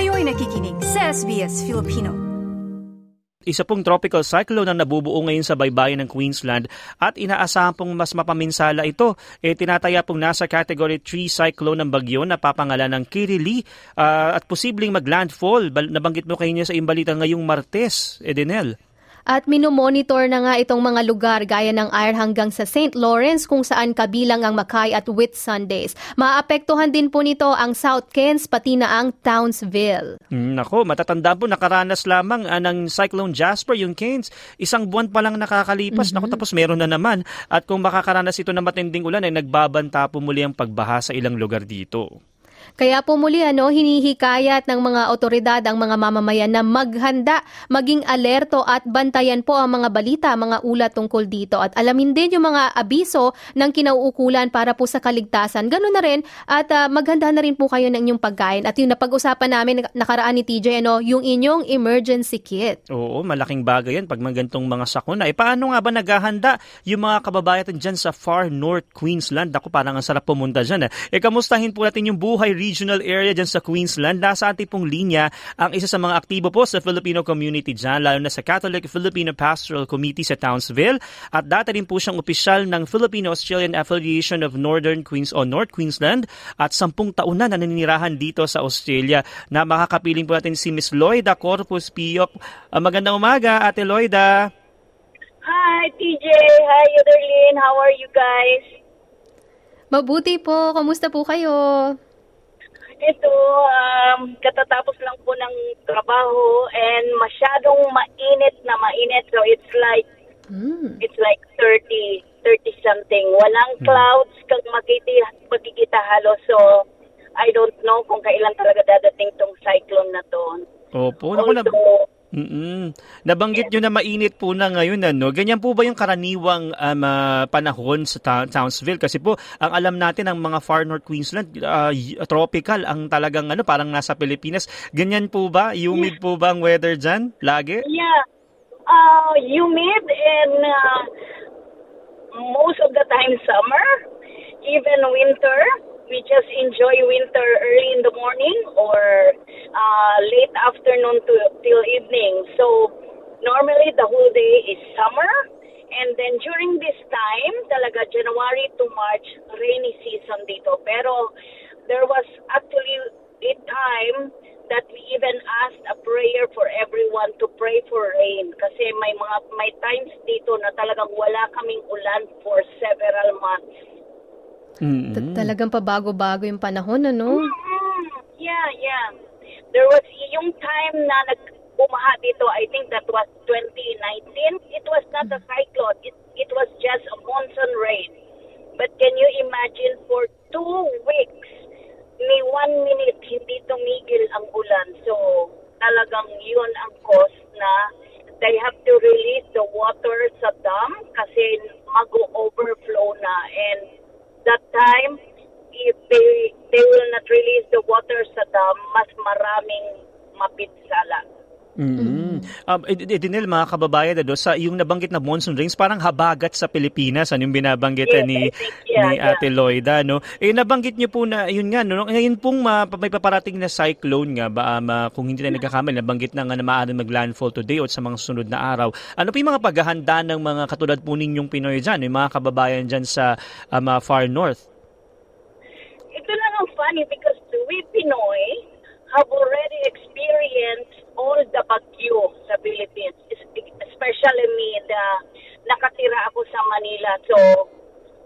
Kayo'y nakikinig sa SBS Filipino. Isa pong tropical cyclone ang nabubuo ngayon sa baybayin ng Queensland at inaasahan pong mas mapaminsala ito. E, tinataya pong nasa Category 3 cyclone ng bagyo na papangalan ng Kirili uh, at posibleng maglandfall. Nabanggit mo kayo niya sa imbalita ngayong Martes, Edenel. At minomonitor na nga itong mga lugar gaya ng Ayr hanggang sa St. Lawrence kung saan kabilang ang Mackay at Whitsundays. Maapektuhan din po nito ang South Keynes pati na ang Townsville. Mm, nako, matatanda po nakaranas lamang uh, ng Cyclone Jasper yung Keynes. Isang buwan pa lang nakakalipas. Mm-hmm. Nako, tapos meron na naman. At kung makakaranas ito ng matinding ulan ay nagbabanta po muli ang pagbaha sa ilang lugar dito. Kaya po muli ano, hinihikayat ng mga otoridad ang mga mamamayan na maghanda, maging alerto at bantayan po ang mga balita, mga ulat tungkol dito at alamin din yung mga abiso ng kinauukulan para po sa kaligtasan. Ganun na rin at uh, maghanda na rin po kayo ng inyong pagkain at yung napag-usapan namin nakaraan ni TJ ano, yung inyong emergency kit. Oo, malaking bagay yan pag magantong mga sakuna. E paano nga ba naghahanda yung mga kababayan dyan sa far north Queensland? Ako parang ang sarap pumunta dyan. Eh. e kamustahin po natin yung buhay regional area dyan sa Queensland. Nasa ating pong linya ang isa sa mga aktibo po sa Filipino community dyan, lalo na sa Catholic Filipino Pastoral Committee sa Townsville. At dati rin po siyang opisyal ng Filipino-Australian Affiliation of Northern Queens o North Queensland at sampung taon na naninirahan dito sa Australia na makakapiling po natin si Miss Lloyda Corpus Piop. Uh, magandang umaga, Ate Lloyda. Hi, TJ. Hi, Yuderlin. How are you guys? Mabuti po. Kamusta po kayo? Ito, um, katatapos lang po ng trabaho and masyadong mainit na mainit. So it's like, mm. it's like 30, 30 something. Walang mm. clouds kang makikita, makikita halos. So I don't know kung kailan talaga dadating tong cyclone na to. Opo, naku na... Mm-mm. Nabanggit nyo na mainit po na ngayon ano. Ganyan po ba yung karaniwang um, uh, panahon sa ta- Townsville kasi po ang alam natin ang mga far north Queensland uh, tropical ang talagang ano parang nasa Pilipinas. Ganyan po ba? Humid yeah. po ba ang weather diyan lagi? Yeah. Uh, humid and uh, most of the time summer, even winter we just enjoy winter early in the morning or uh, late afternoon to till evening. So normally the whole day is summer. And then during this time, talaga January to March, rainy season dito. Pero there was actually a time that we even asked a prayer for everyone to pray for rain kasi may mga may times dito na talagang wala kaming ulan for several months. Mm-hmm. Talagang pabago-bago yung panahon, ano? Mm-hmm. Yeah, yeah. There was yung time na nag bumaha dito, I think that was 2019. It was not a cyclone. It, it was just a monsoon rain. But can you imagine for two weeks, ni one minute hindi tumigil ang ulan. So, talagang yun ang cause na they have to release the water sa dam kasi mag-overflow na. And that time, if they they will not release the water sa dam, mas maraming mapinsala. Mm-hmm. Um, Edinel, mga kababayan, ano, sa yung nabanggit na monsoon rains, parang habagat sa Pilipinas, ano yung binabanggit yes, ni, think, yeah, ni Ate yeah. Lloyda. No? Eh, nabanggit niyo po na, yun nga, no, ngayon pong ma, may paparating na cyclone nga, ba, um, uh, kung hindi na nagkakamali, nabanggit na nga na maaaring mag-landfall today o sa mga sunod na araw. Ano po yung mga paghahanda ng mga katulad po ninyong Pinoy dyan, yung mga kababayan dyan sa um, uh, far north? Ito lang ang funny because we Pinoy have already experienced all the bagyo sa Philippines, especially me, the, nakatira ako sa Manila. So,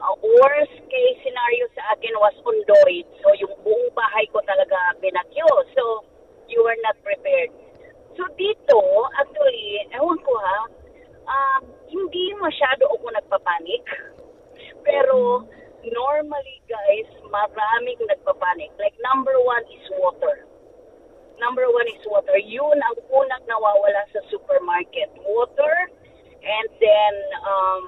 uh, worst case scenario sa akin was Ondoy. So, yung buong bahay ko talaga binagyo. So, you were not prepared. So, dito, actually, ewan ko ha, um, hindi masyado ako nagpapanik. Pero, normally guys, maraming nagpapanik. Like, number one is water number one is water. Yun ang unang nawawala sa supermarket. Water, and then um,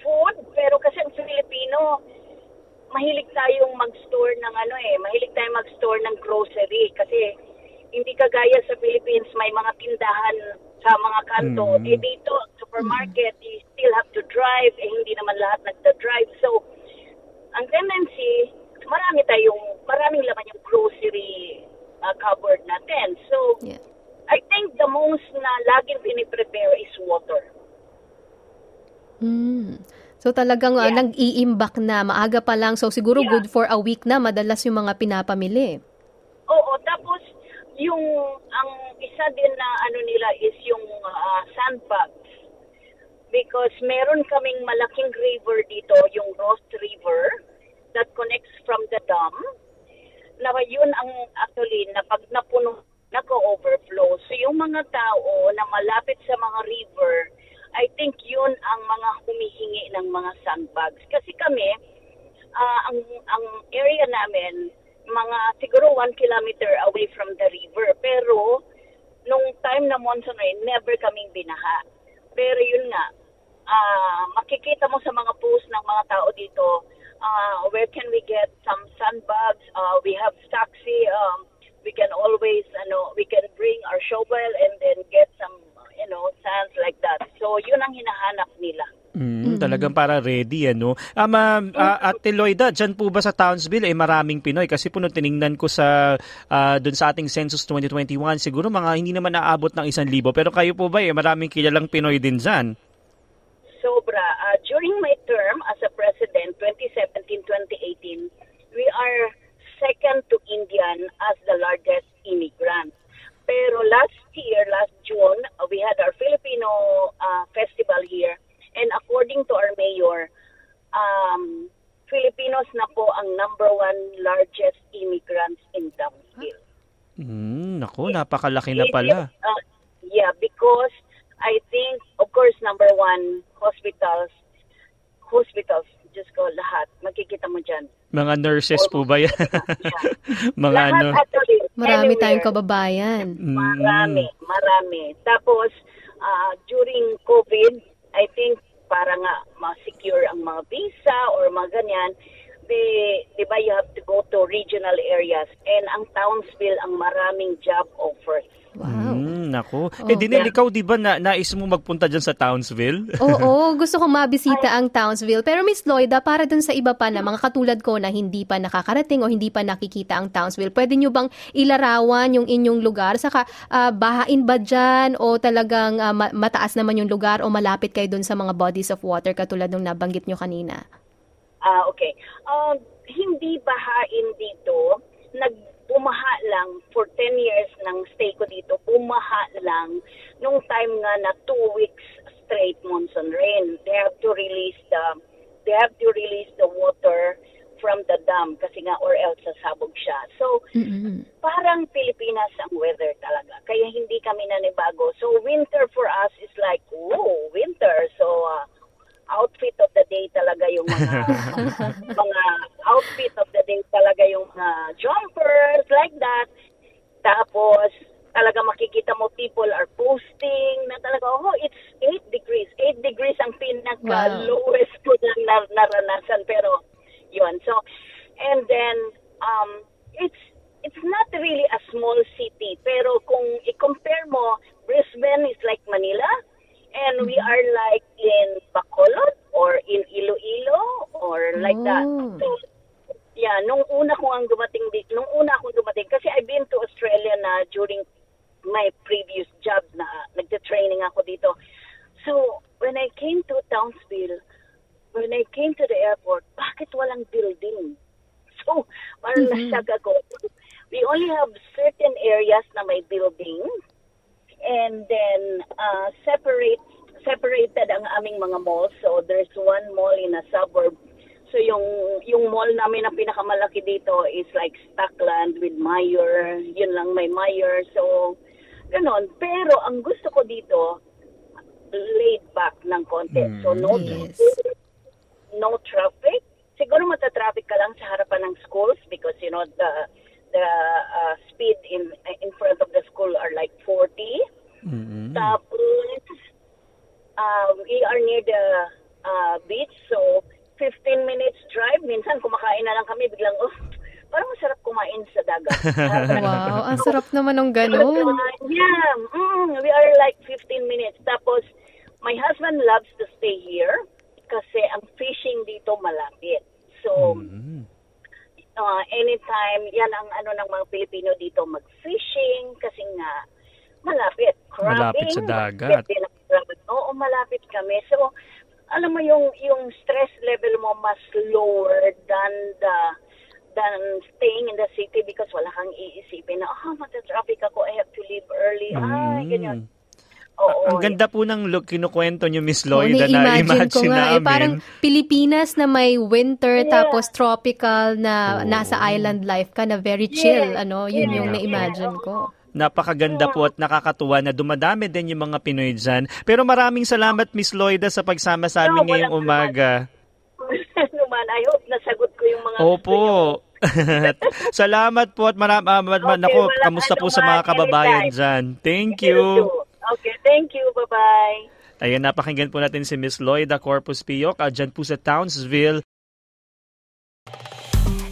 food. Pero kasi ang Filipino, mahilig tayong mag-store ng ano eh, mahilig tayong mag-store ng grocery kasi hindi kagaya sa Philippines may mga tindahan sa mga kanto. Mm. Eh dito, supermarket, mm. you still have to drive, eh hindi naman lahat nagda-drive. So, ang tendency, marami tayong, maraming laman yung grocery uh, cupboard natin. So, Yeah. I think the most na laging piniprepare is water. Mm. So talagang ah, Yeah. nag-iimbak na maaga pa lang. So siguro Yeah. good for a week na madalas yung mga pinapamili. Oo, tapos yung ang isa din na ano nila is yung uh, sandbags. Because meron kaming malaking river dito, yung Ross River that connects from the dam. Na yun ang actually na pag napuno nako-overflow. So yung mga tao na malapit sa mga river, I think yun ang mga humihingi ng mga sandbags. Kasi kami, ah, ang ang area namin mga siguro one kilometer away from the river. Pero nung time na monsoon rain never kaming binaha. Pero yun nga ah, makikita mo sa mga post ng mga tao dito ah, where can we get some sandbags? Ah, we have taxi um, we can always ano we can bring our shovel and then get some know sands like that so yun ang hinahanap nila Mm, Talagang para ready, ano. Um, um, uh, Ate Loida, dyan po ba sa Townsville, eh, maraming Pinoy? Kasi po nung tiningnan ko sa, uh, dun sa ating census 2021, siguro mga hindi naman naabot ng isang libo. Pero kayo po ba, eh, maraming kilalang Pinoy din dyan? sobra. Uh, during my term as a president, 2017-2018, we are second to Indian as the largest immigrant. Pero last year, last June, uh, we had our Filipino uh, festival here. And according to our mayor, um, Filipinos na po ang number one largest immigrants in Townsville. Mm, naku, napakalaki na pala. Uh, yeah, because I think, of course, number one, hospitals, hospitals, just ko lahat, makikita mo dyan. Mga nurses po ba yan? Mga lahat ano? actually, Marami anywhere. tayong kababayan. Mm, Marami, marami. Tapos, ah, during COVID, I think para nga ma-secure ang mga visa or mga ganyan, they, di ba, you have to go to regional areas. And ang Townsville ang maraming job offers. Wow. Mm, naku. Oh, eh, Dinel, yeah. ikaw di ba na, nais mo magpunta dyan sa Townsville? Oo, gusto kong mabisita ang Townsville. Pero Miss Lloyda, para dun sa iba pa na mga katulad ko na hindi pa nakakarating o hindi pa nakikita ang Townsville, pwede nyo bang ilarawan yung inyong lugar? Saka ah, bahain ba dyan o talagang ma- mataas naman yung lugar o malapit kayo dun sa mga bodies of water katulad nung nabanggit nyo kanina? Ah, okay. Um, hindi bahain dito. Nag bumaha lang for 10 years ng stay ko dito. Bumaha lang nung time nga na two weeks straight monsoon rain. They have to release the they have to release the water from the dam kasi nga or else sasabog siya. So, Mm-mm. parang Pilipinas ang weather talaga. Kaya hindi kami nanibago. So winter for us is like, oh, winter. So uh, outfit of the day talaga yung mga mga outfit of the day talaga yung mga jumpers like that. Tapos talaga makikita mo people are posting na talaga, oh, it's 8 degrees. 8 degrees ang pinaka Wow. lowest ko na nar- naranasan. Pero, yun. So, and then, um, it's it's not really a small city. Pero kung i-compare mo, Brisbane is like Manila. And we are like in Bacolod or in Iloilo or like that. Oh. So, yeah, nung una ko ang dumating nung una akong dumating, kasi I've been to Australia na during my previous job na nagte-training ako dito. So, when I came to Townsville, when I came to the airport, bakit walang building? So, parang nasyaga ko. We only have certain areas na may building and then uh, separate separated ang aming mga malls. So, there's one mall in a suburb So yung yung mall namin na pinakamalaki dito is like Stockland with Meyer, yun lang may Meyer. So ganon. Pero ang gusto ko dito laid back ng konti. So no Yes. traffic, no traffic. Siguro mata-traffic ka lang sa harapan ng schools because you know the the uh, speed in in front of the school are like 40. Mm-mm. Tapos, uh, we are near the uh, beach, so 15 minutes drive. Minsan kumakain na lang kami, biglang, oh, parang masarap kumain sa dagat. Wow, ang sarap naman ng ganun. yeah, mm, we are like 15 minutes. Tapos, my husband loves to stay here kasi ang fishing dito malapit. So, Mm. uh, anytime, yan ang ano ng mga Pilipino dito, mag-fishing kasi nga malapit. Crabbing, Malapit sa dagat. malapit din ang crabbing. Oo, malapit kami. So, alam mo yung yung stress level mo mas lower than the than staying in the city because wala kang iisipin na, ah, matatraffic ako, I have to leave early. Ay, Mm. ganyan. Oo. Ang ganda po ng look, kinukwento niyo, Miss Lloyd, na nai-imagine ko nga, eh, namin. parang Pilipinas na may winter Yeah. tapos tropical na Oo. nasa island life ka na very chill, Yes, ano, yun yung yes, na-imagine yes, ko. Napakaganda po at nakakatuwa na dumadami din yung mga Pinoy dyan. Pero maraming salamat, Miss Lloyda, sa pagsama sa amin No, ngayong umaga. naman, I hope nasagot ko yung mga Opo. salamat po at maram, ah, ma- Okay, naku, walang kamusta po sa mga kababayan anytime. dyan. Thank You. Okay, thank you. Bye-bye. Ayan, napakinggan po natin si Miss Lloyda Corpus Piyok, uh, dyan po sa Townsville.